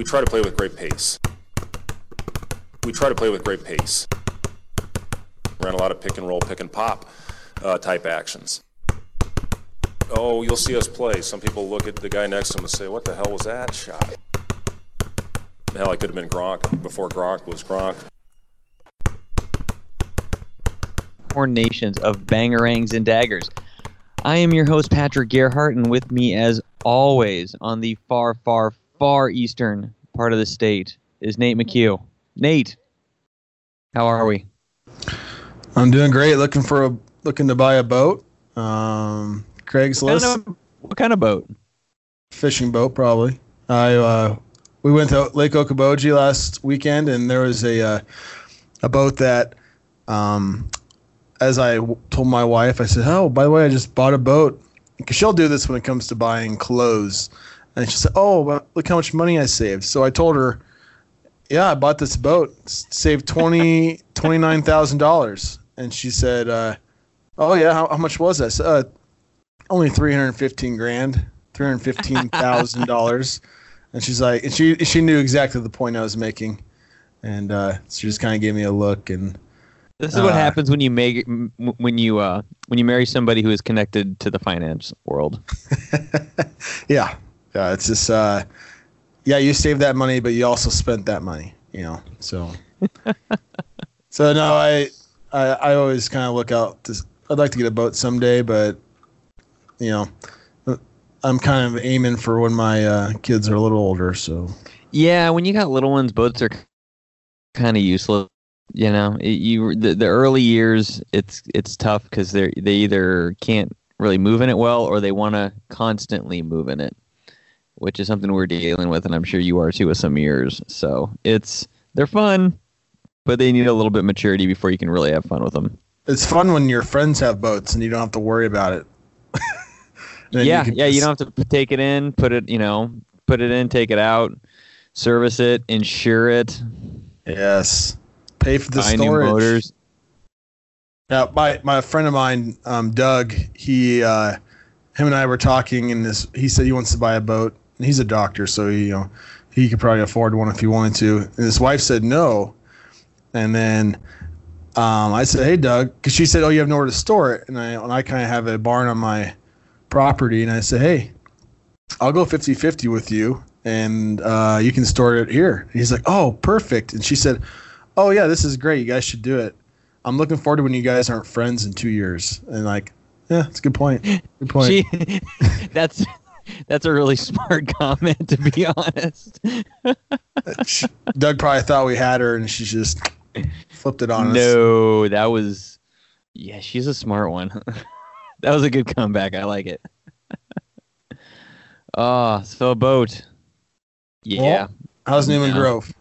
we try to play with great pace. We try to play with great pace. Ran a lot of pick and roll, pick and pop uh, type actions. Oh, you'll see us play. Some people look at the guy next to him and say, "What the hell was that shot?" Hell, I could have been Gronk before Gronk was Gronk. Nations of bangerangs and daggers. I am your host, Patrick Gerhart, and with me, as always, on the far, far, far eastern part of the state is Nate McHugh. Nate, how are we? I'm doing great. Looking for a looking to buy a boat. Um, Craigslist. What kind of, what kind of boat? Fishing boat, probably. I uh, we went to Lake Okoboji last weekend, and there was a uh, a boat that, um, as I w- told my wife, I said, "Oh, by the way, I just bought a boat." Because she'll do this when it comes to buying clothes, and she said, "Oh, well, look how much money I saved." So I told her, "Yeah, I bought this boat, saved twenty twenty nine thousand dollars." And she said, uh, "Oh yeah, how, how much was that?" Uh, only three hundred fifteen grand, three hundred fifteen thousand dollars. And she's like, and she she knew exactly the point I was making, and uh, she just kind of gave me a look, and This is what Uh, happens when you make when you uh, when you marry somebody who is connected to the finance world. yeah, yeah, it's just, uh, yeah, you saved that money, but you also spent that money, you know. So, so no, I I, I always kind of look out. To, I'd like to get a boat someday, but you know, I'm kind of aiming for when my uh, kids are a little older. So Yeah, when you got little ones, boats are kind of useless. You know, it, you the, the early years, it's it's tough because they they either can't really move in it well or they want to constantly move in it, which is something we're dealing with, and I'm sure you are too with some years. So it's they're fun, but they need a little bit maturity before you can really have fun with them. it's fun when your friends have boats and you don't have to worry about it. Yeah, can yeah, you don't have to take it in, put it, you know, put it in, take it out, service it, insure it, Yes, pay for the buy new storage. motors. Yeah, my my friend of mine, um, Doug, he uh, him and I were talking, and this he said he wants to buy a boat. He's a doctor, so he, you know he could probably afford one if he wanted to. And his wife said no, and then um, I said, "Hey, Doug," because she said, "Oh, you have nowhere to store it," and I and I kind of have a barn on my property, and I said, "Hey, I'll go 50-50 with you, and uh, you can store it here." And he's like, "Oh, perfect," and she said, "Oh yeah, this is great. You guys should do it." I'm looking forward to when you guys aren't friends in two years. And like, yeah, it's a good point. Good point. She, that's that's a really smart comment, to be honest. Doug probably thought we had her, and she just flipped it on us. No, that was yeah, she's a smart one. that was a good comeback. I like it. Oh, so a boat. Yeah. Well, How's Newman Yeah. Grove?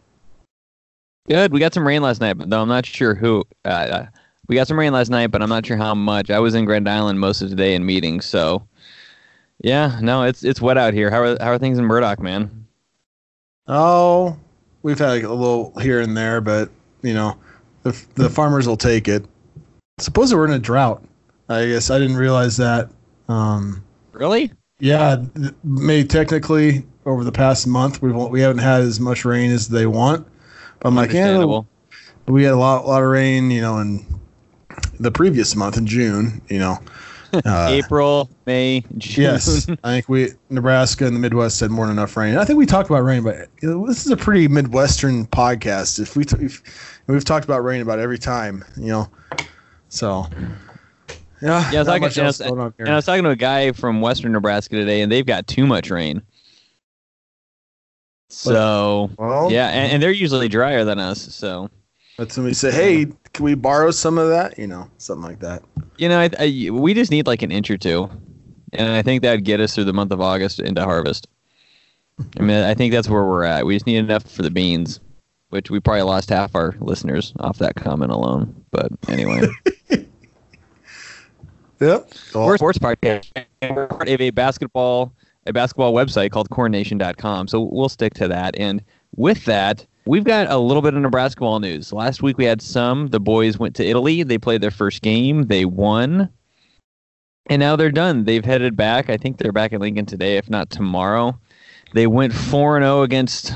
Good. We got some rain last night, but though I'm not sure who. Uh, we got some rain last night, but I'm not sure how much. I was in Grand Island most of the day in meetings, so yeah, no, it's it's wet out here. How are how are things in Murdock, man? Oh, we've had like a little here and there, but you know, the the farmers will take it. Suppose we're in a drought. I guess I didn't realize that. Um, Really? yeah, maybe technically over the past month we've we haven't had as much rain as they want. But I'm like, yeah, we had a lot, lot of rain, you know, in the previous month in June, you know. Uh, April, May, June. yes, I think we Nebraska and the Midwest had more than enough rain. I think we talked about rain, but this is a pretty Midwestern podcast. If we t- if, we've talked about rain about every time, you know, so yeah, Yeah, I was talking- and I was- going on here. And I was talking to a guy from Western Nebraska today, and they've got too much rain. So well, yeah, and, and they're usually drier than us. So but somebody say, hey, can we borrow some of that? You know, something like that. you know, I, I, we just need like an inch or two, and I think that'd get us through the month of August into harvest. I mean, I think that's where we're at. We just need enough for the beans, which we probably lost half our listeners off that comment alone. But anyway, Yep. we're a sports podcast. We're part of a basketball a basketball website called cornnation.com. So we'll stick to that. And with that, we've got a little bit of Nebraska ball news. Last week we had some. The boys went to Italy. They played their first game. They won. And now they're done. They've headed back. I think they're back at Lincoln today, if not tomorrow. They went 4 0 against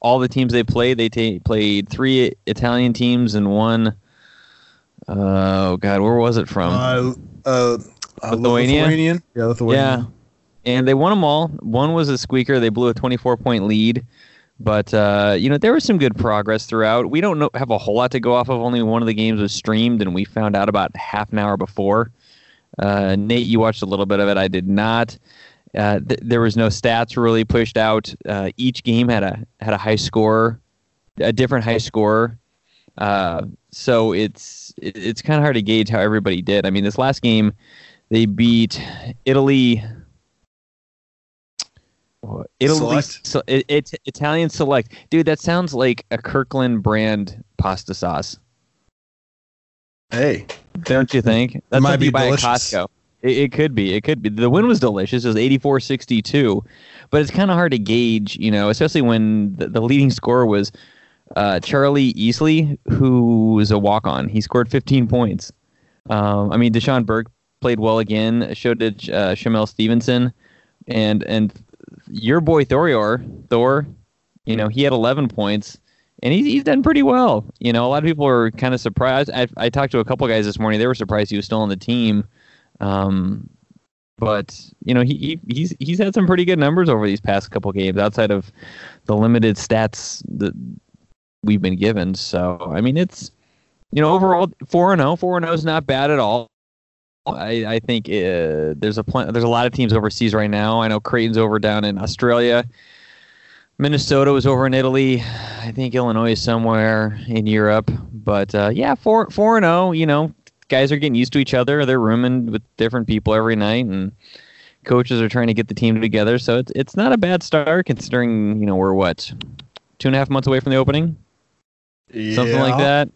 all the teams they played. They ta played three Italian teams and one. Uh, oh God, where was it from? Uh, uh, uh, Lithuania? Lithuanian? Yeah, Lithuania. Yeah, and they won them all. One was a squeaker. They blew a 24 point lead. But uh, you know there was some good progress throughout. We don't know, have a whole lot to go off of. Only one of the games was streamed, and we found out about half an hour before. Uh, Nate, you watched a little bit of it. I did not. Uh, th- there was no stats really pushed out. Uh, each game had a had a high score, a different high score. Uh, so it's it, it's kind of hard to gauge how everybody did. I mean, this last game, they beat Italy. Italy, Select? so, it, it's Italian select, dude. That sounds like a Kirkland brand pasta sauce, Hey, don't you think? That might be by Costco. It, it could be. It could be. The win was delicious. It was 84-62, but it's kind of hard to gauge, you know, especially when the, the leading scorer was uh, Charlie Easley, who was a walk-on. He scored 15 points. Um, I mean, Dachon Burke played well again. Showed did uh, Shamiel Stevenson, and and your boy Thorir Thor, you know, he had 11 points. And he's, he's done pretty well. You know, a lot of people are kind of surprised. I, I talked to a couple guys this morning. They were surprised he was still on the team. Um, but you know, he, he he's he's had some pretty good numbers over these past couple games outside of the limited stats that we've been given. So I mean, it's you know overall four and zero. Four and zero is not bad at all. I, I think uh, there's a pl- there's a lot of teams overseas right now. I know Creighton's over down in Australia. Minnesota was over in Italy. I think Illinois is somewhere in Europe. But uh, yeah, four four and zero. You know, guys are getting used to each other. They're rooming with different people every night, and coaches are trying to get the team together. So it's it's not a bad start considering you know we're what two and a half months away from the opening, something like that.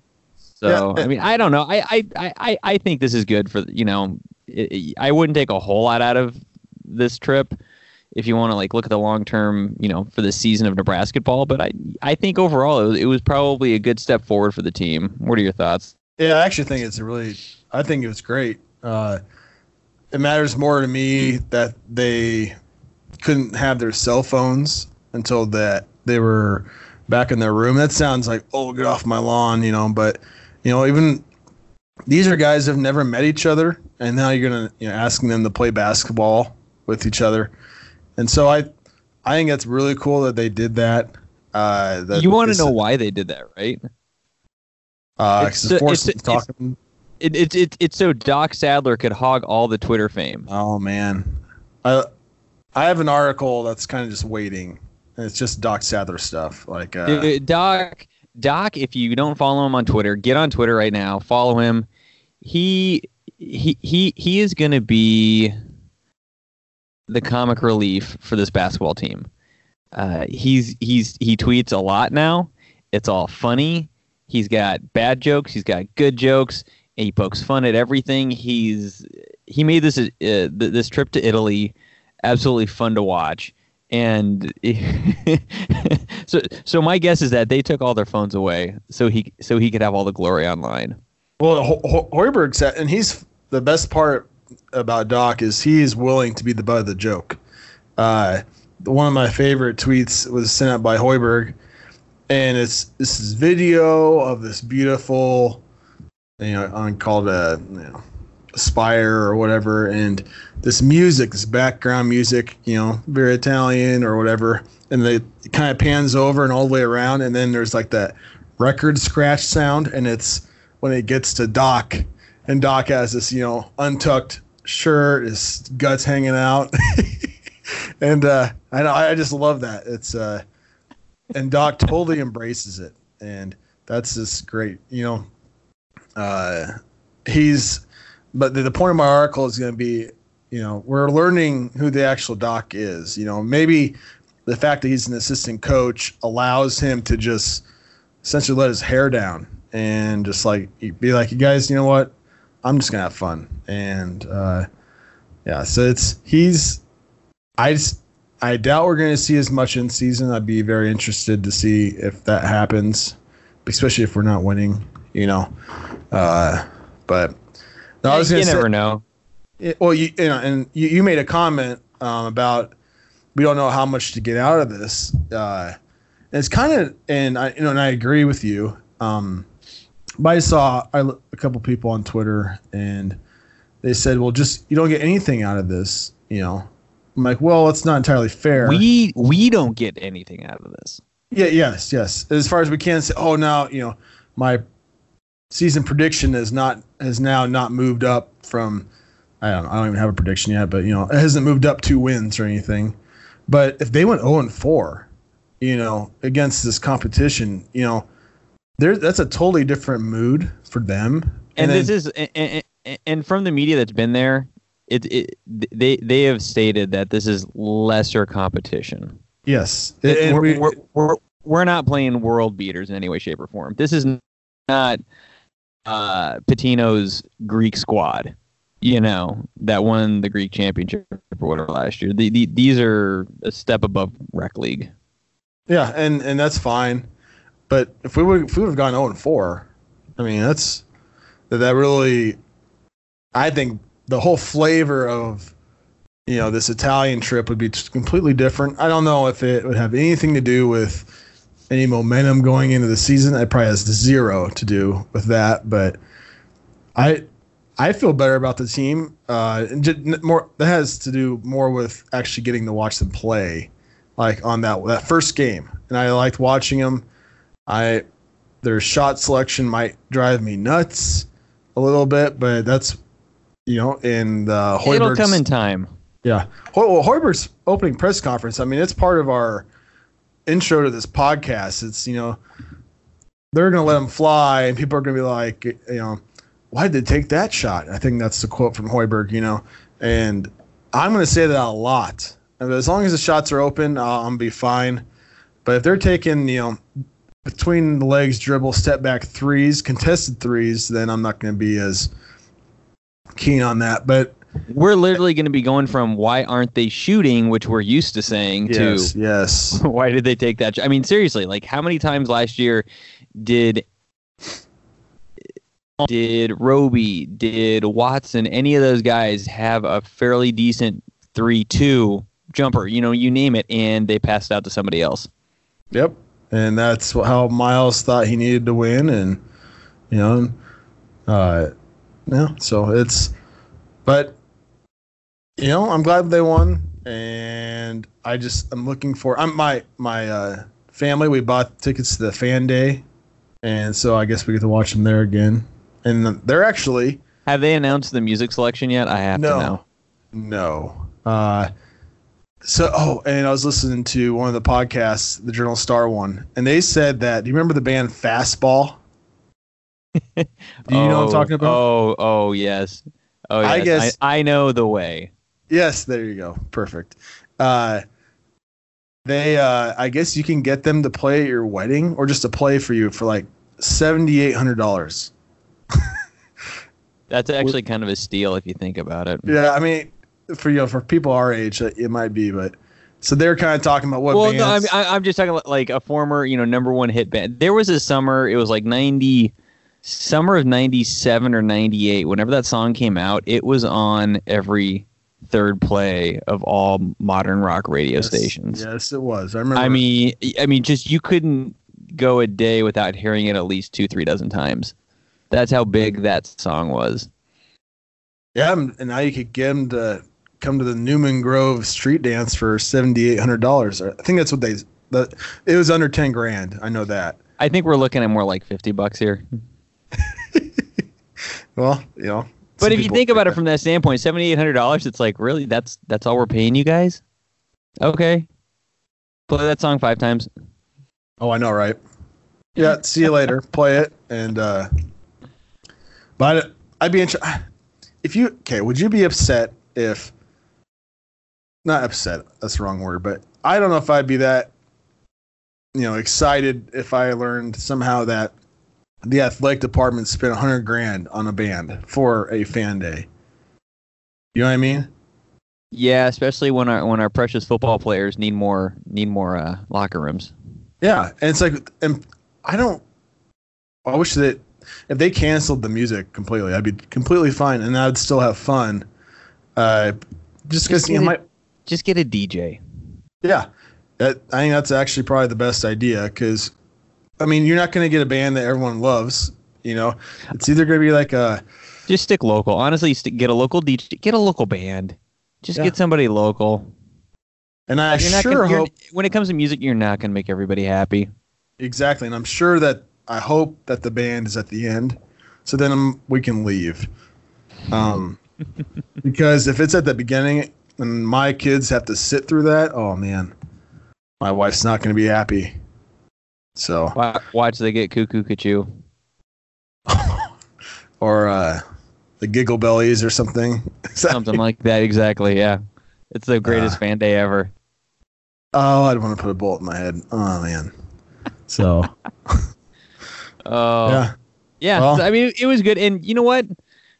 So Yeah. I mean, I don't know. I I, I, I- I think this is good for you know. It, it- I wouldn't take a whole lot out of this trip if you want to like look at the long term, you know, for the season of Nebraska ball. But I I think overall it was, it was probably a good step forward for the team. What are your thoughts? Yeah, I actually think it's a really. I think it was great. Uh, it matters more to me that they couldn't have their cell phones until that they were back in their room. That sounds like oh, get off my lawn, you know. But you know, even these are guys who've never met each other, and now you're gonna you know asking them to play basketball with each other, and so I, I think it's really cool that they did that. Uh, that you want to know why they did that, right? Uh, It's 'cause the- it forced it's- them to talk. It, it, it, it's so Doc Sadler could hog all the Twitter fame. Oh man, I I have an article that's kind of just waiting, and it's just Doc Sadler stuff. Like, uh, Uh, Doc, Doc, if you don't follow him on Twitter, get on Twitter right now. Follow him. He he he he is going to be the comic relief for this basketball team. Uh, he's he's he tweets a lot now. It's all funny. He's got bad jokes. He's got good jokes. He pokes fun at everything. He's he made this uh, this trip to Italy absolutely fun to watch. And so so my guess is that they took all their phones away so he so he could have all the glory online. well, Ho- Ho- Hoiberg said, and he's the best part about Doc is he is willing to be the butt of the joke. Uh, one of my favorite tweets was sent out by Hoiberg, and it's this is video of this beautiful, you know, on called a you know, spire or whatever, and this music, this background music, you know, very Italian or whatever, and they kind of pans over and all the way around, and then there's like that record scratch sound, and it's when it gets to Doc, and Doc has this you know untucked shirt, his guts hanging out, and uh, I know I just love that. It's uh, and Doc totally embraces it, and that's just great. You know, uh, he's but the, the point of my article is going to be you know we're learning who the actual doc is you know. Maybe the fact that he's an assistant coach allows him to just essentially let his hair down and just like be like you guys you know what? I'm just gonna have fun. And uh yeah so it's he's i just i doubt we're gonna see as much in season. I'd be very interested to see if that happens especially if we're not winning you know. Uh but no, I was you gonna say, never know. it- well, you, you know, and you, you made a comment um, about we don't know how much to get out of this, uh, And it's kind of, and I, you know, and I agree with you. Um, but I saw I, a couple people on Twitter, and they said, "Well, just you don't get anything out of this," you know. I'm like, well, it's not entirely fair. We we don't get anything out of this. Yeah. Yes. Yes. As far as we can say, oh, now you know, my season prediction is not has now not moved up from. I don't. Know, I don't even have a prediction yet, but you know, it hasn't moved up two wins or anything. But if they went 0 and 4, you know, against this competition, you know, there that's a totally different mood for them. And, and this is and, and, from the media that's been there, it, it they they have stated that this is lesser competition. Yes, it, we're, we, we're, we're, we're not playing world beaters in any way, shape, or form. This is not uh, Pitino's Greek squad you know, that won the Greek championship or whatever last year. The, the, these are a step above rec league. Yeah, and and that's fine. But if we would if we would have gone 0 and 4, I mean, that's that that really I think the whole flavor of you know, this Italian trip would be completely different. I don't know if it would have anything to do with any momentum going into the season. It probably has zero to do with that, but I I feel better about the team. Uh, more that has to do more with actually getting to watch them play, like on that that first game. And I liked watching them. I their shot selection might drive me nuts a little bit, but that's you know in the It'll come in time. Yeah, well, Hoiberg's opening press conference. I mean, it's part of our intro to this podcast. It's you know they're gonna let them fly, and people are gonna be like, you know why did they take that shot? I think that's the quote from Hoiberg, you know. And I'm going to say that a lot. As long as the shots are open, uh, I'm be fine. But if they're taking, you know, between the legs dribble, step back threes, contested threes, then I'm not going to be as keen on that. But we're literally going to be going from why aren't they shooting, which we're used to saying, yes, to yes, why did they take that? I mean, seriously, like how many times last year did did Roby, did Watson, any of those guys have a fairly decent 3 2 jumper? You know, you name it, and they passed out to somebody else. Yep. And that's how Miles thought he needed to win. And, you know, uh, yeah, so it's, but, you know, I'm glad they won. And I just, I'm looking for, I'm my, my, uh, family, we bought tickets to the fan day. And so I guess we get to watch them there again and they're actually. Have they announced the music selection yet? I have no, to know. No. Uh, so, oh, and I was listening to one of the podcasts, the Journal Star one, and they said that. Do you remember the band Fastball? do you oh, know what I'm talking about? Oh, oh, yes. Oh, yes. I guess I, I know the way. Yes, there you go. Perfect. Uh, they, uh, I guess you can get them to play at your wedding or just to play for you for like seventy eight hundred dollars. That's actually kind of a steal if you think about it. Yeah, I mean, for you know, for people our age, it might be, but so they're kind of talking about what. Well, bands... no, I'm, I'm just talking about like a former, you know, number one hit band. There was a summer, it was like ninety, summer of '97 or '98. Whenever that song came out, it was on every third play of all modern rock radio yes, stations. Yes, it was. I remember. I mean, I mean, just you couldn't go a day without hearing it at least two, three dozen times. That's how big that song was. Yeah, and now you could get them to come to the Newman Grove street dance for seventy eight hundred dollars. I think that's what they. The, it was under ten grand. I know that. I think we're looking at more like fifty bucks here. well, you know. But if you think about it from that standpoint, seventy eight hundred dollars, it's like really that's that's all we're paying you guys. Okay, play that song five times. Oh, I know, right? Yeah. see you later. Play it and. uh but I'd be interested. If you okay, would you be upset if not upset? That's the wrong word, but I don't know if I'd be that you know excited if I learned somehow that the athletic department spent hundred grand on a band for a fan day. You know what I mean? Yeah, especially when our when our precious football players need more need more uh, locker rooms. Yeah, and it's like, and I don't. I wish that if they canceled the music completely, I'd be completely fine, and I'd still have fun. Uh, just because you know, my just get a DJ. Yeah, That, I think that's actually probably the best idea because, I mean, you're not going to get a band that everyone loves. You know, it's either going to be like a Just stick local. Honestly, stick, get a local DJ, get a local band. Just Yeah. get somebody local. And I You're sure gonna, hope when it comes to music, you're not going to make everybody happy. exactly, and I'm sure that I hope that the band is at the end, so then um, we can leave. Um, because if it's at the beginning and my kids have to sit through that, oh man, my wife's not going to be happy. So, Wa- Watch they get cuckoo cuckoo. or uh, the giggle bellies or something. Something like that. Exactly. Yeah. It's the greatest Uh, fan day ever. Oh, I'd want to put a bullet in my head. Oh man. So Oh. yeah, Yeah, Well- I mean, it was good, and you know what?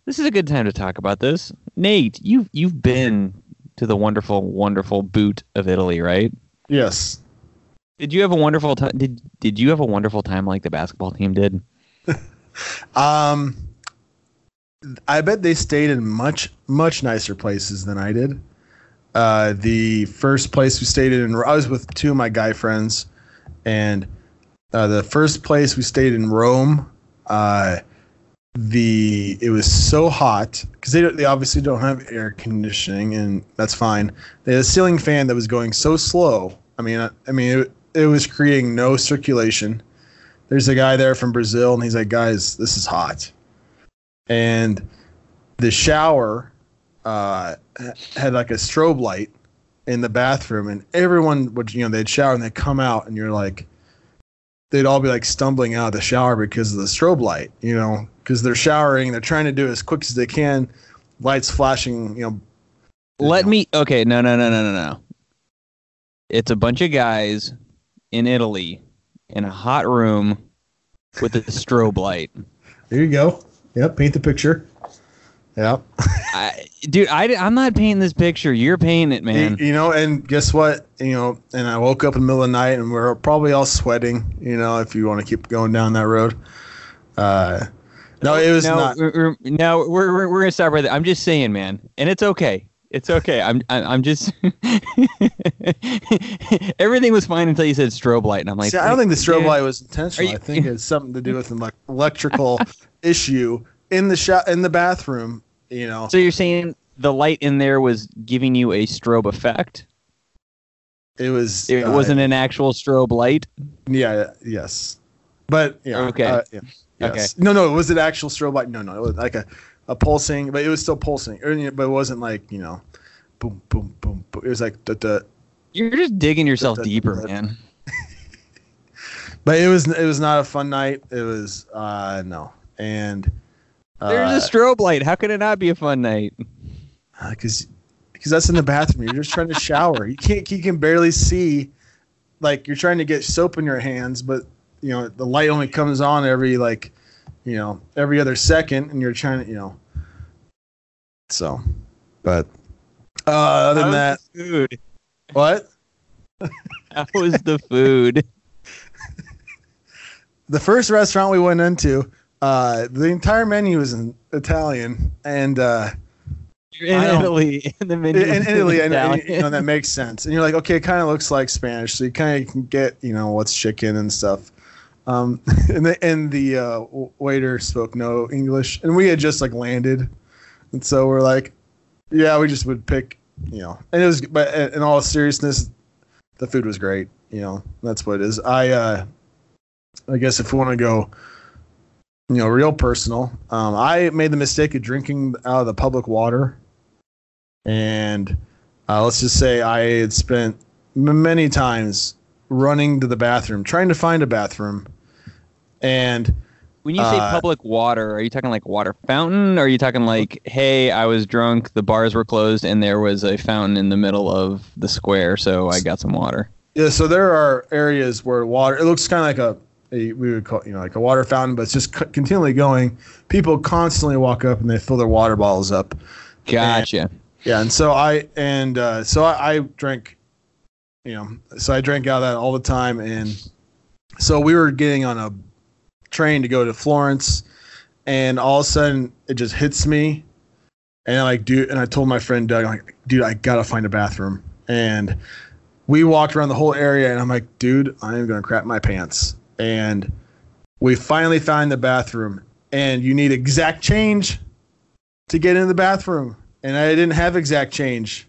This is a good time to talk about this. Nate, you've you've been to the wonderful, wonderful boot of Italy, right? yes. Did you have a wonderful time? Did Did you have a wonderful time like the basketball team did? Um, I bet they stayed in much much nicer places than I did. Uh, the first place we stayed in, I was with two of my guy friends, and uh, the first place we stayed in Rome, uh, the it was so hot because they they obviously don't have air conditioning, and that's fine. They had a ceiling fan that was going so slow. I mean, I, I mean, it, it was creating no circulation there's a guy there from Brazil, and he's like, guys, this is hot. And the shower uh, had like a strobe light in the bathroom, and everyone would, you know, they'd shower and they'd come out, and you're like, they'd all be like stumbling out of the shower because of the strobe light, you know, because they're showering, they're trying to do it as quick as they can, lights flashing, you know. Let me. Okay, no, no, no, no, no, no. It's a bunch of guys in Italy in a hot room with a strobe light. There you go. Yep, paint the picture. Yep. I, dude, I, I'm not painting this picture. You're painting it, man. You, you know, and guess what? You know, and I woke up in the middle of the night and we're probably all sweating. You know, if you want to keep going down that road. Uh, no, it was no, not. We're, we're, no, we're, we're, we're gonna stop right there. I'm just saying, man, and it's okay. It's okay. I'm I'm, just. Everything was fine until you said strobe light, and I'm like, See, I don't think the strobe light was intentional. You- I think it's something to do with an like electrical issue in the sho- in the bathroom. You know, So you're saying the light in there was giving you a strobe effect? it was. It uh, wasn't an actual strobe light. Yeah. Yes. But yeah. Okay. uh, yeah, yes. No, no. Was it actual strobe light? No, no. It was like a, a pulsing, but it was still pulsing. Or, But it wasn't like you know, boom, boom, boom. boom. It was like the the. You're just digging yourself That- that- deeper, that- man. But it was it was not a fun night. It was uh no, and uh, There's a strobe light. How could it not be a fun night? because because that's in the bathroom. You're just trying to shower. You can't. You can barely see. Like you're trying to get soap in your hands, but you know the light only comes on every like, you know, every other second, and you're trying to you know. So, but uh, other than that, food? what How was the food? the first restaurant we went into, uh, the entire menu was in Italian, and uh, You're in Italy, in the menu. in, in Italy, and, and, you know that makes sense. And you're like, okay, it kind of looks like Spanish, so you kind of can get, you know, what's chicken and stuff. Um, and the and the uh, waiter spoke no English, and we had just like landed, and so we're like, yeah, we just would pick, you know, and it was, but in in all seriousness, the food was great. You know, that's what it is. I, uh, I guess if we want to go, you know, real personal, um, I made the mistake of drinking out of the public water and uh, let's just say I had spent many times running to the bathroom, trying to find a bathroom, and When you say Uh, public water, are you talking like water fountain? Or are you talking like, hey, I was drunk, the bars were closed, and there was a fountain in the middle of the square, so I got some water? yeah, so there are areas where water. It looks kind of like a, a we would call you know like a water fountain, but it's just c- continually going. People constantly walk up and they fill their water bottles up. Gotcha. Yeah, and so I and uh, so I, I drank, you know, so I drank out of that all the time, and so we were getting on a train to go to Florence, and all of a sudden it just hits me, and I like dude, and I told my friend Doug, I'm like, dude, I gotta find a bathroom, and we walked around the whole area, and I'm like, dude, I am gonna crap my pants. And we finally found the bathroom, and you need exact change to get in the bathroom, and I didn't have exact change.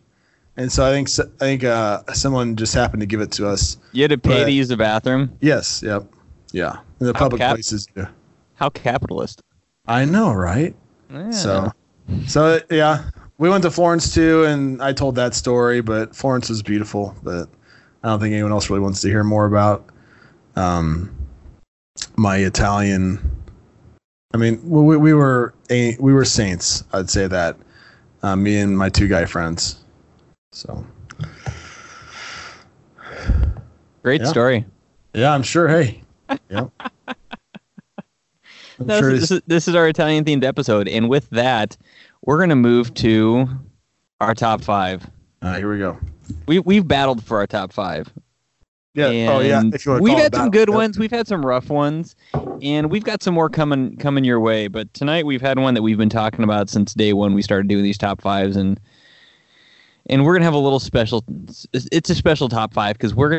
And so I think I think uh, someone just happened to give it to us. You had to pay But- to use the bathroom. Yes. Yep. Yeah. In the How public cap- places. Yeah. How capitalist. I know, right? Yeah. So, so yeah, we went to Florence too, and I told that story. But Florence was beautiful, but I don't think anyone else really wants to hear more about um, my Italian. I mean, we, we were a, we were saints. I'd say that. Uh, me and my two guy friends. So great yeah. story. yeah, I'm sure. Hey, yep. No, sure this, is, this is our Italian themed episode, and with that, we're gonna move to our top five. uh, here we go. We we've battled for our top five. Yeah. oh yeah. If you we've had some battle. good Yep. ones. We've had some rough ones, and we've got some more coming coming your way. But tonight we've had one that we've been talking about since day one. We started doing these top fives, and and we're gonna have a little special. It's a special top five because we're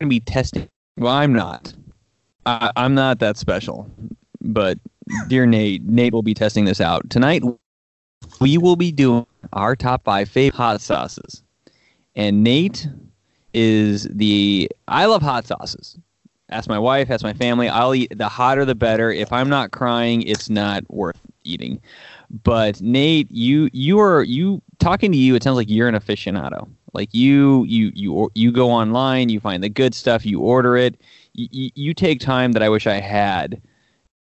gonna be testing. Well, I'm not. I, I'm not that special, but dear Nate, Nate will be testing this out tonight. We will be doing our top five favorite hot sauces, and Nate is the I love hot sauces. Ask my wife, ask my family. I'll eat the hotter the better. If I'm not crying, it's not worth eating. But Nate, you you are you talking to you. It sounds like you're an aficionado. Like you you you you go online, you find the good stuff, you order it. You, you, take time that I wish I had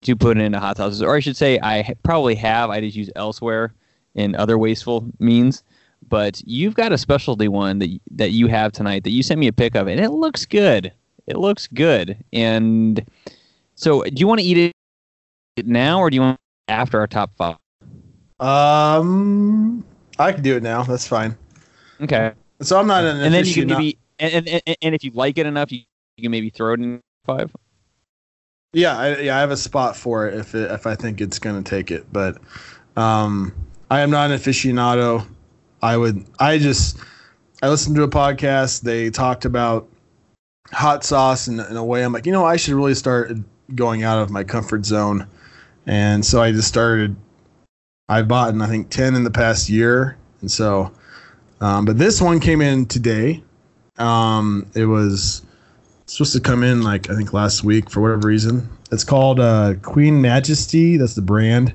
to put it into hot sauces, or I should say, I probably have. I just use elsewhere in other wasteful means but you've got a specialty one that that you have tonight that you sent me a pic of, and it looks good. It looks good. And so, do you want to eat it now, or do you want after our top five? Um, I can do it now. That's fine. Okay. So I'm not an And then you can maybe, and, and, and, and if you like it enough, you, you can maybe throw it in five. Yeah, I, yeah, I have a spot for it if it, if I think it's gonna take it, but um, I am not an aficionado. I would, I just, I listened to a podcast. They talked about hot sauce in, in a way. I'm like, you know, I should really start going out of my comfort zone, and so I just started. I bought, and I think, ten in the past year, and so, um, but this one came in today. Um, it was supposed to come in like I think last week for whatever reason. It's called uh, Queen Majesty. That's the brand.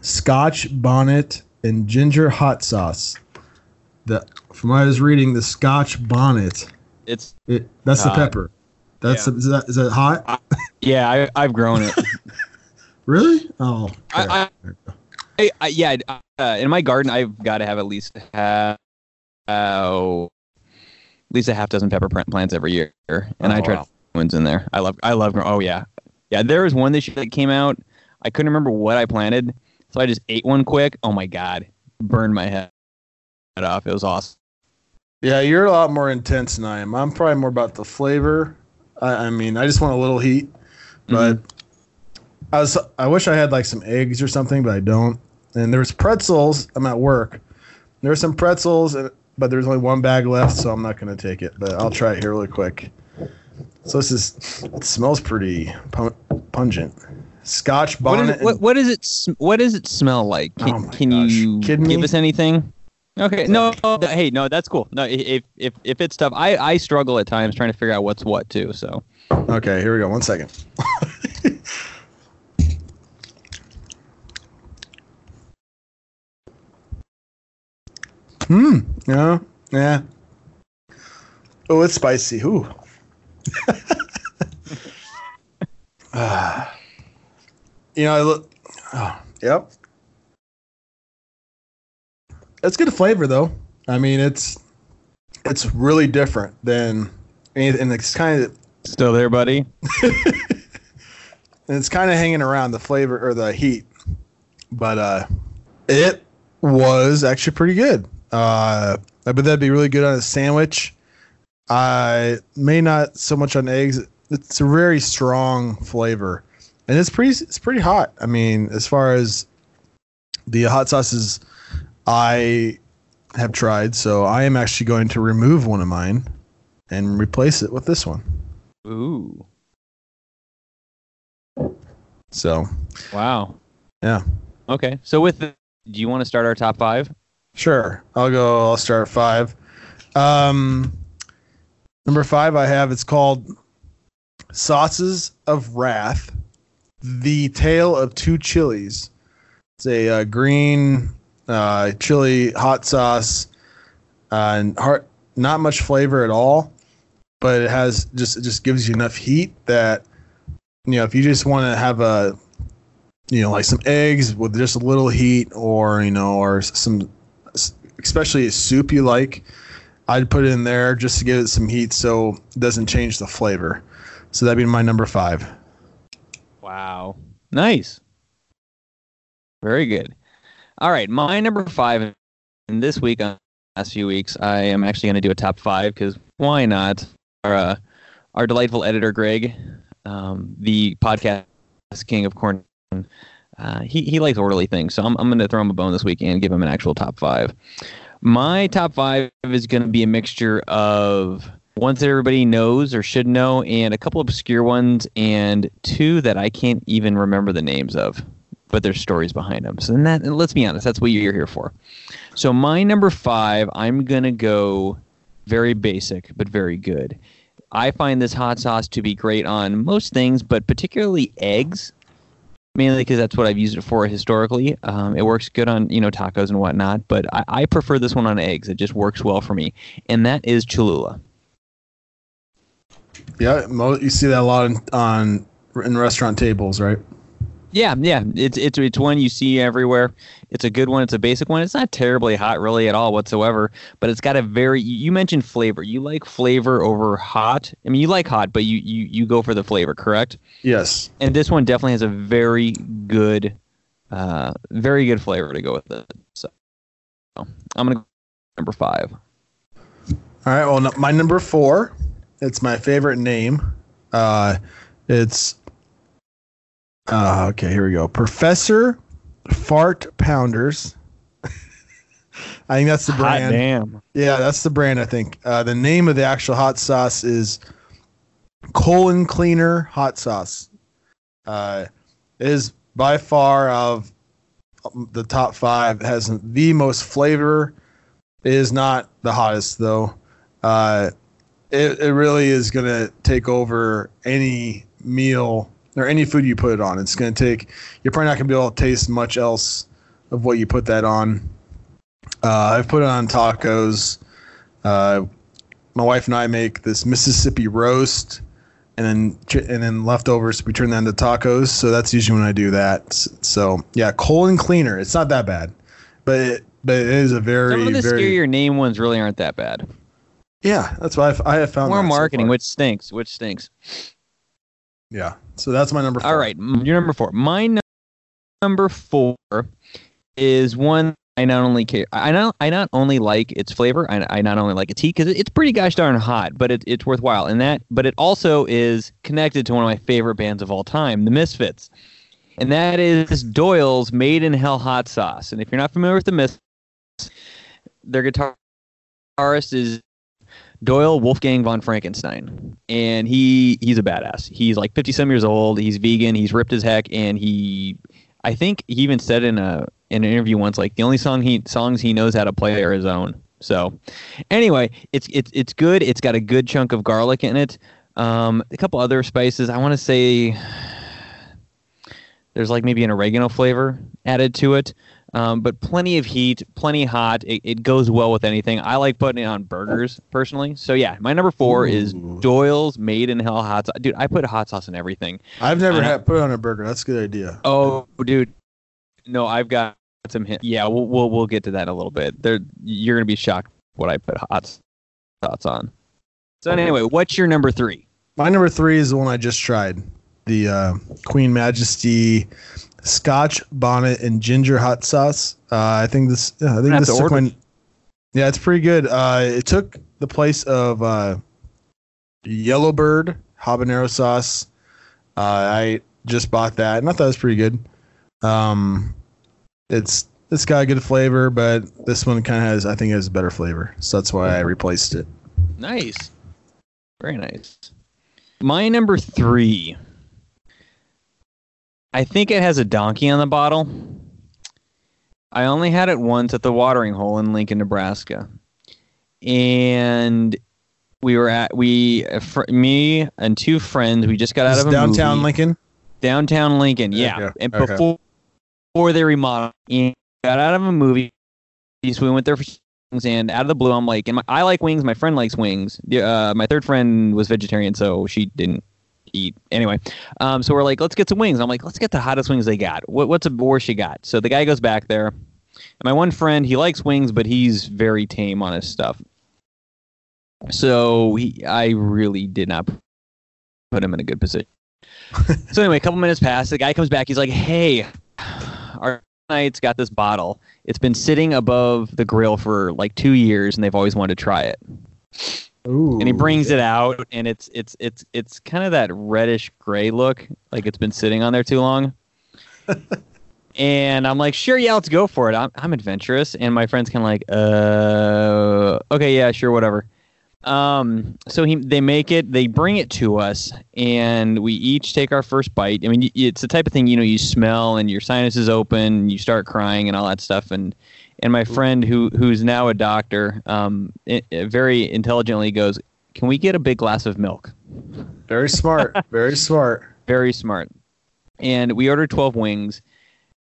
Scotch bonnet and ginger hot sauce. The from what I was reading, the Scotch bonnet. It's It, that's the pepper. That's yeah. the, is that is that hot? yeah, I, I've grown it. Really? Oh. okay. I, I, I, I yeah, uh, in my garden, I've got to have at least have, uh, at least a half dozen pepper plant plants every year, and I Oh, try wow. to ones in there. I love, I love. Oh yeah, yeah. There was one this year that came out. I couldn't remember what I planted, so I just ate one quick. Oh my god, burned my head off. It was awesome. Yeah, you're a lot more intense than I am. I'm probably more about the flavor. I, I mean, I just want a little heat, but I was I wish I had like some eggs or something, but I don't. And there's pretzels. I'm at work. There's some pretzels, and, but there's only one bag left, so I'm not gonna take it. But I'll try it here really quick. So this is it smells pretty pun- pungent. Scotch What, bonnet. what, what does it What does it smell like? Can, Oh can you give me? us anything? Okay, no, th- hey, no, that's cool. No, if if if it's tough, I I struggle at times trying to figure out what's what too. So okay, here we go. One second. Hmm. Yeah. Yeah. Oh, it's spicy. Ooh. Ah. you know, I look. Oh, yep. It's good flavor though. I mean, it's it's really different than anything. And it's kind of still there, buddy. and it's kind of hanging around the flavor or the heat, but uh, it was actually pretty good. Uh, I bet that'd be really good on a sandwich. I may not so much on eggs. It's a very strong flavor, and it's pretty. It's pretty hot. I mean, as far as the hot sauces I have tried. So I am actually going to remove one of mine and replace it with this one. Ooh. So Wow. yeah, Okay. So with the, do you want to start our top five? Sure. I'll go. I'll start five. Um, number five, I have it's called Sauces of Wrath: The Tale of Two Chilies. It's a uh, green uh, chili hot sauce, uh, and heart, not much flavor at all, but it has just it just gives you enough heat that you know if you just want to have a you know like some eggs with just a little heat or you know or some especially a soup you like i'd put it in there just to give it some heat so it doesn't change the flavor so that'd be my number five Wow. Nice. Very good. All right, my number five. And this week, on the last few weeks, I am actually going to do a top five because why not? Our uh, our delightful editor Greg, um, the podcast king of corn, uh, he he likes orderly things, so I'm I'm going to throw him a bone this week and give him an actual top five. My top five is going to be a mixture of ones that everybody knows or should know, and a couple obscure ones, and two that I can't even remember the names of, but there's stories behind them. So then that, let's be honest, that's what you're here for. So my number five, I'm gonna go very basic but very good. I find this hot sauce to be great on most things, but particularly eggs. Mainly because that's what I've used it for historically. Um, it works good on you know tacos and whatnot, but I, I prefer this one on eggs. It just works well for me, and that is Cholula. yeah you see that a lot on, on in restaurant tables right Yeah, yeah, it's it's it's one you see everywhere. It's a good one. It's a basic one. It's not terribly hot really at all whatsoever, but it's got a very. You mentioned flavor. You like flavor over hot. I mean, you like hot, but you you you go for the flavor, correct? yes And this one definitely has a very good, uh, very good flavor to go with it. So, I'm gonna go number five. all right well my number four it's my favorite name uh it's uh okay here we go professor fart pounders i think that's the Hot brand damn. Yeah, that's the brand. I think uh, the name of the actual hot sauce is colon cleaner hot sauce. Uh, it is by far of the top five. It has the most flavor. It is not the hottest though. Uh, it it really is gonna take over any meal or any food you put it on. It's gonna take. You're probably not gonna be able to taste much else of what you put that on. Uh, I've put it on tacos. Uh, my wife and I make this Mississippi roast, and then and then leftovers we turn that into tacos. So that's usually when I do that. So yeah, colon cleaner. It's not that bad, but it, but it is a very Some of the very scarier name ones really aren't that bad. yeah. That's why I've, I have found More that so marketing, far. which stinks. Which stinks. Yeah. So that's my number. Four. All right, your number four. My num- number four is one I not only care. I not I not only like its flavor. I, I not only like its heat because it's pretty gosh darn hot, but it, it's worthwhile. And that, but it also is connected to one of my favorite bands of all time, the Misfits, and that is Doyle's Made in Hell hot sauce. And if you're not familiar with the Misfits, their guitarist is Doyle Wolfgang von Frankenstein, and he he's a badass. He's like 50 some years old. He's vegan. He's ripped as heck, and he, I think he even said in a in an interview once, like the only song he songs he knows how to play are his own. So, anyway, it's it's it's good. It's got a good chunk of garlic in it. Um, a couple other spices. I want to say there's like maybe an oregano flavor added to it. Um, but plenty of heat, plenty hot. It, it goes well with anything. I like putting it on burgers personally. So yeah, my number four is Doyle's Made in Hell hot sauce. Dude, I put hot sauce in everything. I've never I had put it on a burger. That's a good idea. Oh, dude, no, I've got some hint. Yeah, we'll we'll we'll get to that in a little bit. There, you're gonna be shocked what I put hot sauce on. So anyway, what's your number three? My number three is the one I just tried. The uh, Queen Majesty Scotch bonnet and ginger hot sauce. Uh, I think this. Yeah, I think this took my. Yeah, it's pretty good. Uh, it took the place of uh, Yellowbird habanero sauce. Uh, I just bought that, and I thought it was pretty good. Um, it's this got a good flavor, but this one kind of has, I think, it has a better flavor. So that's why I replaced it. Nice. Very nice. My number three. I think it has a donkey on the bottle. I only had it once at the watering hole in Lincoln, Nebraska. And we were at we fr- me and two friends we just got out of a downtown movie. Lincoln. downtown Lincoln. Yeah, Okay, and okay. before before they remodeled, and got out of a movie. So we went there for wings, and out of the blue, I'm like, and my, I like wings. My friend likes wings. Uh, my third friend was vegetarian, so she didn't eat anyway. Um, so we're like, let's get some wings. I'm like, let's get the hottest wings they got. What, what's a worst you got? So the guy goes back there. And my one friend, he likes wings, but he's very tame on his stuff. So he, I really did not put him in a good position. so anyway, a couple minutes pass. The guy comes back. He's like, "Hey, our night's got this bottle. It's been sitting above the grill for like two years, and they've always wanted to try it." Ooh. And he brings it out, and it's it's it's it's kind of that reddish gray look, like it's been sitting on there too long. and I'm like, "Sure, yeah, let's go for it. I'm I'm adventurous." And my friend's kind of like, "Uh, okay, yeah, sure, whatever." Um, so he they make it, they bring it to us, and we each take our first bite. I mean, it's the type of thing you know you smell, and your sinuses open, you start crying, and all that stuff. And and my friend who who's now a doctor, um, i i- very intelligently goes, "Can we get a big glass of milk?" Very smart. Very smart. Very smart. And we ordered twelve wings,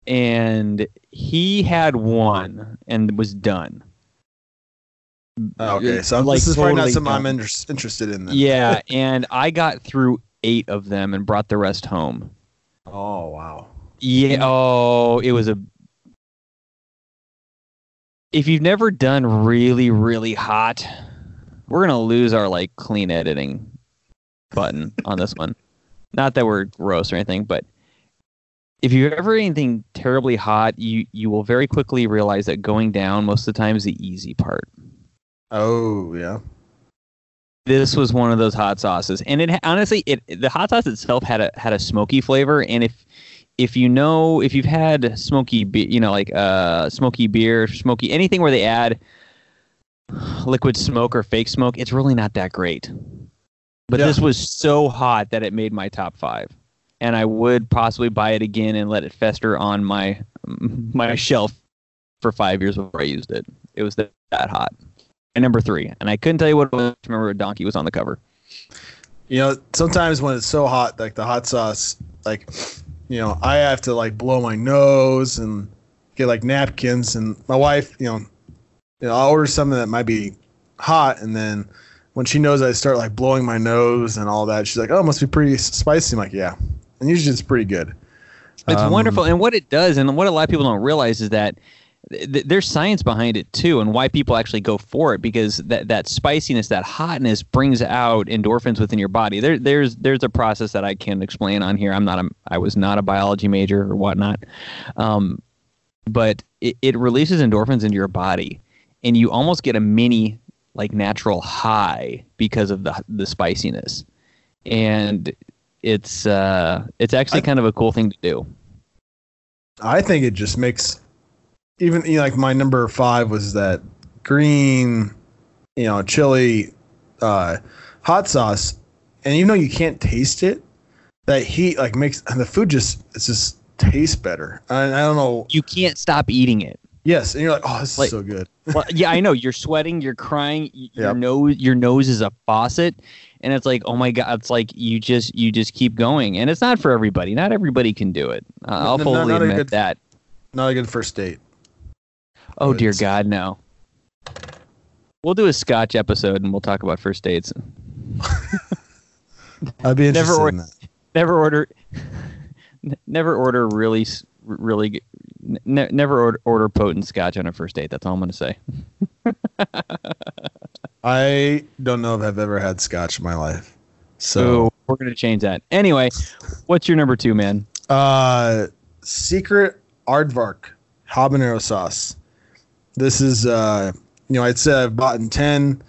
and he had one and was done. Okay, so Like, this is probably not totally something I'm inter- interested in. Then. Yeah, and I got through eight of them and brought the rest home. Oh wow. Yeah. Oh, it was a. If you've never done really, really hot, we're gonna lose our like clean editing button on this one. Not that we're gross or anything, but if you ever anything terribly hot, you you will very quickly realize that going down most of the time is the easy part. Oh yeah. this was one of those hot sauces and it honestly it the hot sauce itself had a had a smoky flavor and if if you know if you've had smoky be- you know like uh smoky beer smoky anything where they add liquid smoke or fake smoke it's really not that great. But Yeah. this was so hot that it made my top 5 and I would possibly buy it again and let it fester on my my shelf for 5 years before I used it. It was that, that hot. And number 3 and I couldn't tell you what it was. Remember a donkey was on the cover. You know, sometimes when it's so hot, like the hot sauce, like, you know, I have to like blow my nose and get like napkins. And my wife, you know, you know, I'll order something that might be hot, and then when she knows I start like blowing my nose and all that, she's like, "Oh, it must be pretty spicy." I'm like, "Yeah," and usually it's pretty good. It's Um, wonderful, and what it does, and what a lot of people don't realize is that th- th- there's science behind it too, and why people actually go for it because that that spiciness, that hotness, brings out endorphins within your body. There, there's there's a process that I can explain on here. I'm not a, I was not a biology major or whatnot, um, but it, it releases endorphins into your body, and you almost get a mini like natural high because of the the spiciness, and it's uh it's actually kind of a cool thing to do. I think it just makes even you know, like my number five was that green, you know, chili uh, hot sauce, and even though you can't taste it, that heat like makes and the food just it just tastes better. I, I don't know. you can't stop eating it. Yes, and you're like, oh, this Like- is so good. Well, yeah, I know. You're sweating. You're crying. Your Yep. nose, your nose is a faucet, and it's like, oh my god, it's like you just, you just keep going, and it's not for everybody. Not everybody can do it. Uh, I'll No, no, fully not admit good- that. Not a good first date. Oh dear God, no. We'll do a Scotch episode, and we'll talk about first dates. I'd be Never interested or- in that. Never order, never order really, really, ne- never order, order potent Scotch on a first date. That's all I'm gonna say. I don't know if I've ever had scotch in my life. So, So we're gonna change that. Anyway, what's your number two, man? uh, secret aardvark habanero sauce. This is, uh, you know, I'd say I've bought in 10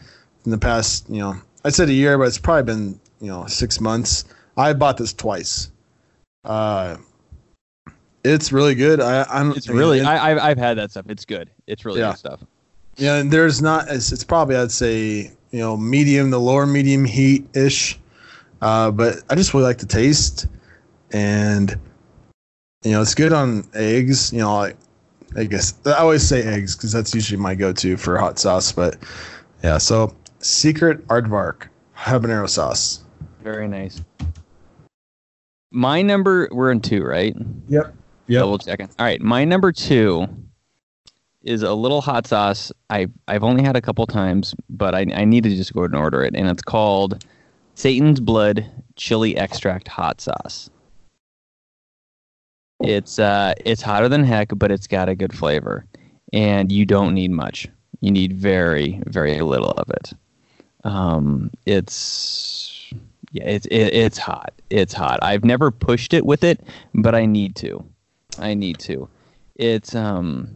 in the past, you know, I said a year, but it's probably been, you know, six months. I bought this twice. Uh, It's really good. I, I'm. It's really. I, I've I've had that stuff. It's good. It's really Yeah. good stuff. Yeah, and there's not. It's, it's probably I'd say you know medium, the lower medium heat ish, uh, but I just really like the taste, and you know it's good on eggs. You know, like I guess I always say eggs because that's usually my go-to for hot sauce. But yeah, so secret aardvark habanero sauce. Very nice. My number. We're in two, right? Yep. Yep. Double checking. All right, my number two is a little hot sauce. I I've only had a couple times, but I I need to just go and order it, and it's called Satan's Blood Chili Extract Hot Sauce. It's uh it's hotter than heck, but it's got a good flavor, and you don't need much. You need very very little of it. Um, it's yeah, it's it, it's hot. It's hot. I've never pushed it with it, but I need to. I need to. It's um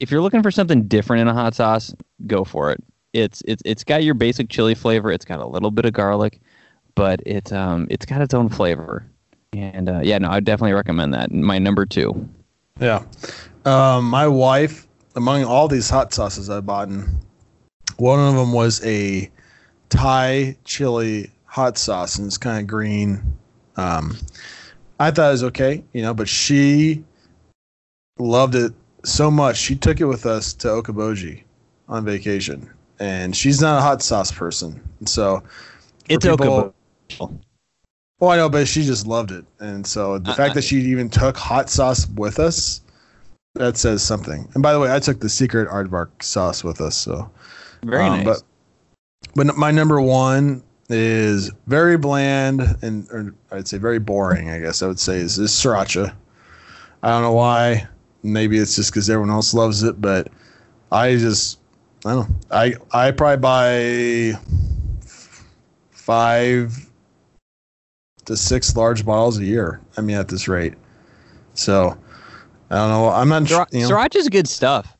if you're looking for something different in a hot sauce, go for it. It's it's it's got your basic chili flavor. It's got a little bit of garlic, but it's um it's got its own flavor. And uh, yeah, no, I definitely recommend that. My number two. Yeah. Um, my wife, among all these hot sauces I bought, in, one of them was a Thai chili hot sauce, and it's kind of green. Um, I thought it was okay, you know, but she loved it so much. She took it with us to Okoboji on vacation, and she's not a hot sauce person, so It's people- Okabo. Well, I know, but she just loved it, and so the Uh, fact that she even took hot sauce with us, that says something. And by the way, I took the secret aardvark sauce with us, so Very um, nice. But but my number one is very bland and or I'd say very boring. I guess I would say is, is sriracha. I don't know why. Maybe it's just because everyone else loves it, but I just I don't know. I I probably buy five to six large bottles a year. I mean, at this rate. So I don't know. I'm not. Sriracha you know, Sriracha's good stuff.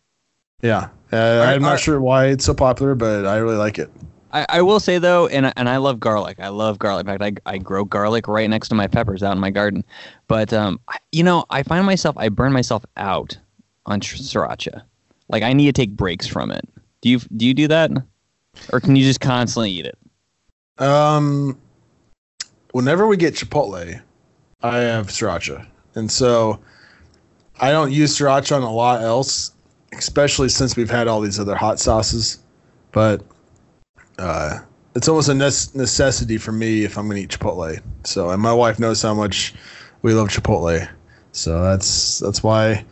yeah, uh, I'm are- not sure why it's so popular, but I really like it. I, I will say though, and and I love garlic. I love garlic. In fact, I, I grow garlic right next to my peppers out in my garden. But um, you know, I find myself I burn myself out on sriracha. Like I need to take breaks from it. Do you do you do that, or can you just constantly eat it? Um, whenever we get Chipotle, I have sriracha, and so I don't use sriracha on a lot else, especially since we've had all these other hot sauces. But uh, it's almost a necessity for me if I'm gonna eat Chipotle. So, and my wife knows how much we love Chipotle, so that's that's why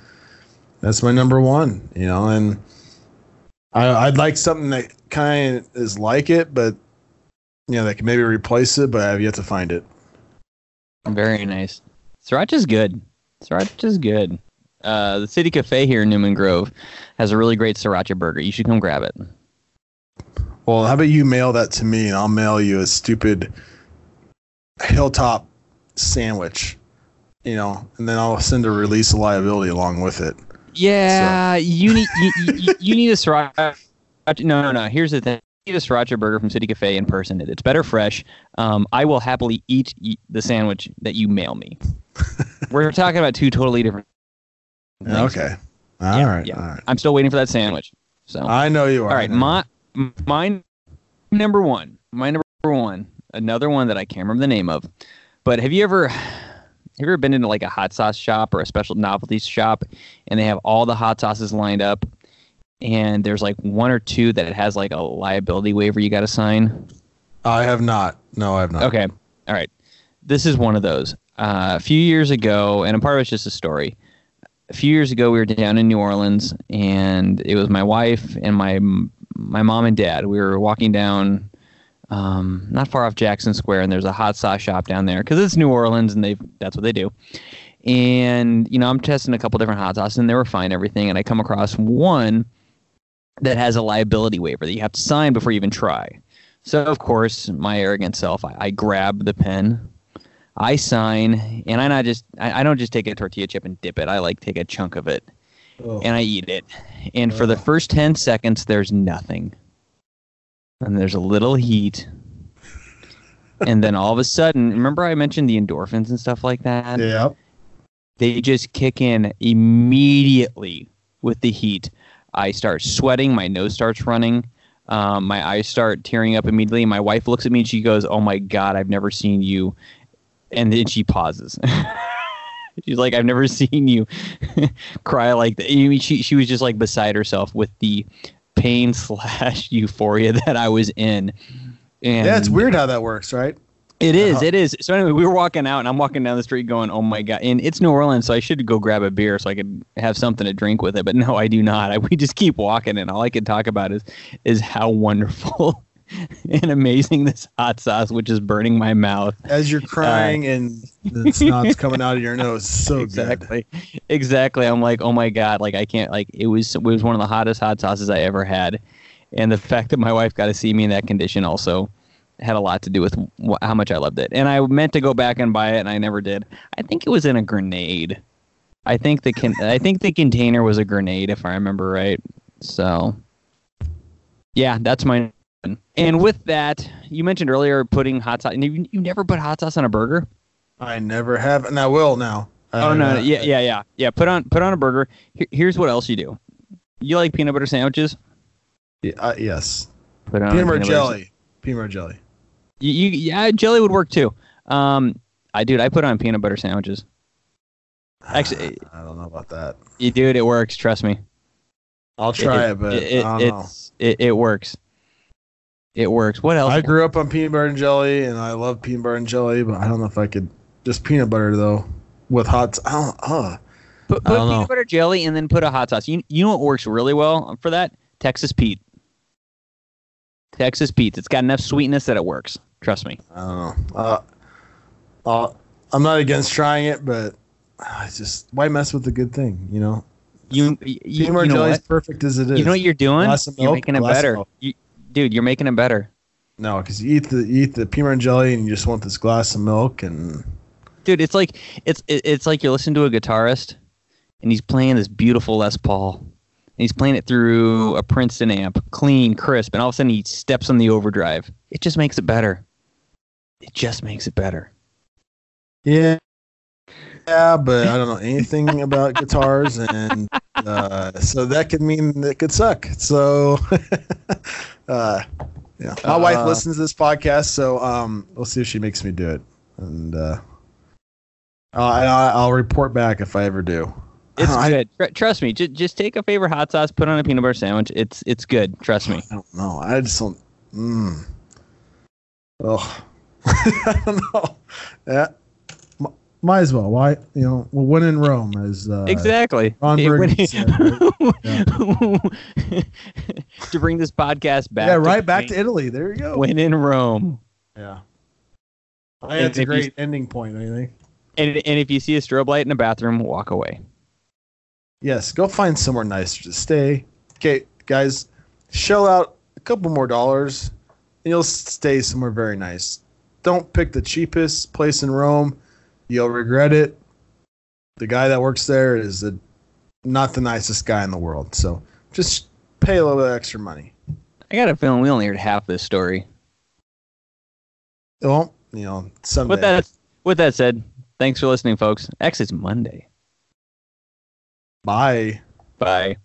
that's my number one. You know, and I, I'd like something that kind of is like it, but you know, they can maybe replace it, but I have yet to find it. Very nice. Sriracha's good. Sriracha's good. Uh, the City Cafe here in Newman Grove has a really great sriracha burger. You should come grab it. Well, how about you mail that to me and I'll mail you a stupid hilltop sandwich, you know, and then I'll send a release of liability along with it. Yeah, you need you, you, you need a sriracha. No, no, no. Here's the thing. A sriracha burger from City Cafe in person. It's better fresh. Um, I will happily eat, eat the sandwich that you mail me. We're talking about two totally different. things. Okay. All right. Yeah. All right. I'm still waiting for that sandwich. So. I know you are. All right, my my number one, my number one, another one that I can't remember the name of. But have you ever have you ever been into like a hot sauce shop or a special novelty shop, and they have all the hot sauces lined up, and there's like one or two that it has like a liability waiver you got to sign. I have not. No, I have not. Okay. All right. This is one of those. Uh, a few years ago, and a part of it's just a story. A few years ago, we were down in New Orleans, and it was my wife and my my mom and dad. We were walking down, um, not far off Jackson Square, and there's a hot sauce shop down there because it's New Orleans, and they that's what they do. And you know, I'm testing a couple different hot sauces, and they were fine, everything. And I come across one that has a liability waiver that you have to sign before you even try. So of course, my arrogant self, I, I grab the pen, I sign, and I not just I, I don't just take a tortilla chip and dip it. I like take a chunk of it Oh. and I eat it. And for the first ten seconds, there's nothing, and there's a little heat, and then all of a sudden, remember I mentioned the endorphins and stuff like that? Yeah. They just kick in immediately with the heat. I start sweating, my nose starts running, um, my eyes start tearing up immediately. My wife looks at me and she goes, "Oh my god, I've never seen you," and then she pauses. She's like, "I've never seen you cry like that." You mean she she was just like beside herself with the pain slash euphoria that I was in. And Yeah, it's weird how that works, right? It is. Uh-huh. It is. So anyway, we were walking out, and I'm walking down the street, going, "Oh my god!" And it's New Orleans, so I should go grab a beer so I could have something to drink with it. But no, I do not. I, we just keep walking, and all I can talk about is is how wonderful and amazing this hot sauce, which is burning my mouth. As you're crying and the snot's coming out of your nose. So good. exactly, exactly. I'm like, oh my god! Like I can't. Like it was. It was one of the hottest hot sauces I ever had, and the fact that my wife got to see me in that condition also had a lot to do with wh- how much I loved it. And I meant to go back and buy it, and I never did. I think it was in a grenade. I think the con- I think the container was a grenade, if I remember right. So, yeah, that's my. And with that, you mentioned earlier putting hot sauce. You, you never put hot sauce on a burger. I never have, and I will now. Oh Uh, no, no, yeah, yeah, yeah, yeah. Put on put on a burger. Here, here's what else you do. You like peanut butter sandwiches? yeah, uh, yes. Put on Peanut butter- jelly. Peanut butter jelly. You, you, yeah, jelly would work too. Um, I dude, I put on peanut butter sandwiches. Actually, I don't know about that. you dude, it works. Trust me. I'll try it, but it, I don't know. it's it, it works. It works. What else? I grew up on peanut butter and jelly, and I love peanut butter and jelly, but I don't know if I could just peanut butter though with hot. s- I don't. Uh, put I don't peanut know. butter jelly and then put a hot sauce. You you know what works really well for that? Texas Pete. Texas Pete. It's got enough sweetness that it works. Trust me. I don't know. Uh, uh, I'm not against trying it, but I just why mess with a good thing, you know? You you, you know jelly what? is perfect as it is. You know what you're doing? Of you're making it better. You, dude, you're making it better. No, because you eat the you eat the peanut and jelly, and you just want this glass of milk, and Dude, it's like it's it's like you're listening to a guitarist and he's playing this beautiful Les Paul. And he's playing it through a Princeton amp, clean, crisp, and all of a sudden he steps on the overdrive. It just makes it better. It just makes it better. yeah, yeah, but I don't know anything about guitars, and uh, so that could mean it could suck. So, uh, yeah, my Uh, wife listens to this podcast, so um, we'll see if she makes me do it, and uh, I, I- I'll report back if I ever do. It's I- good. Tr- trust me. Just just take a favorite hot sauce, put on a peanut butter sandwich. It's it's good. Trust me. I don't know. I just don't. Mm. Oh, I don't know. Yeah, M- might as well. Why? You know, well, when in Rome, as uh, exactly. Ron It- Burgundy when- said, to bring this podcast back. yeah, to right back when- to Italy. There you go. when in Rome. Yeah, I think that's a if you- great ending point. I think. And and if you see a strobe light in a bathroom, walk away. Yes, go find somewhere nicer to stay. Okay, guys, shell out a couple more dollars, and you'll stay somewhere very nice. Don't pick the cheapest place in Rome; you'll regret it. The guy that works there is a, not the nicest guy in the world, so just pay a little bit extra money. I got a feeling we only heard half this story. Well, you know, someday. With that with that said, thanks for listening, folks. Actually, it's Monday. Bye. Bye.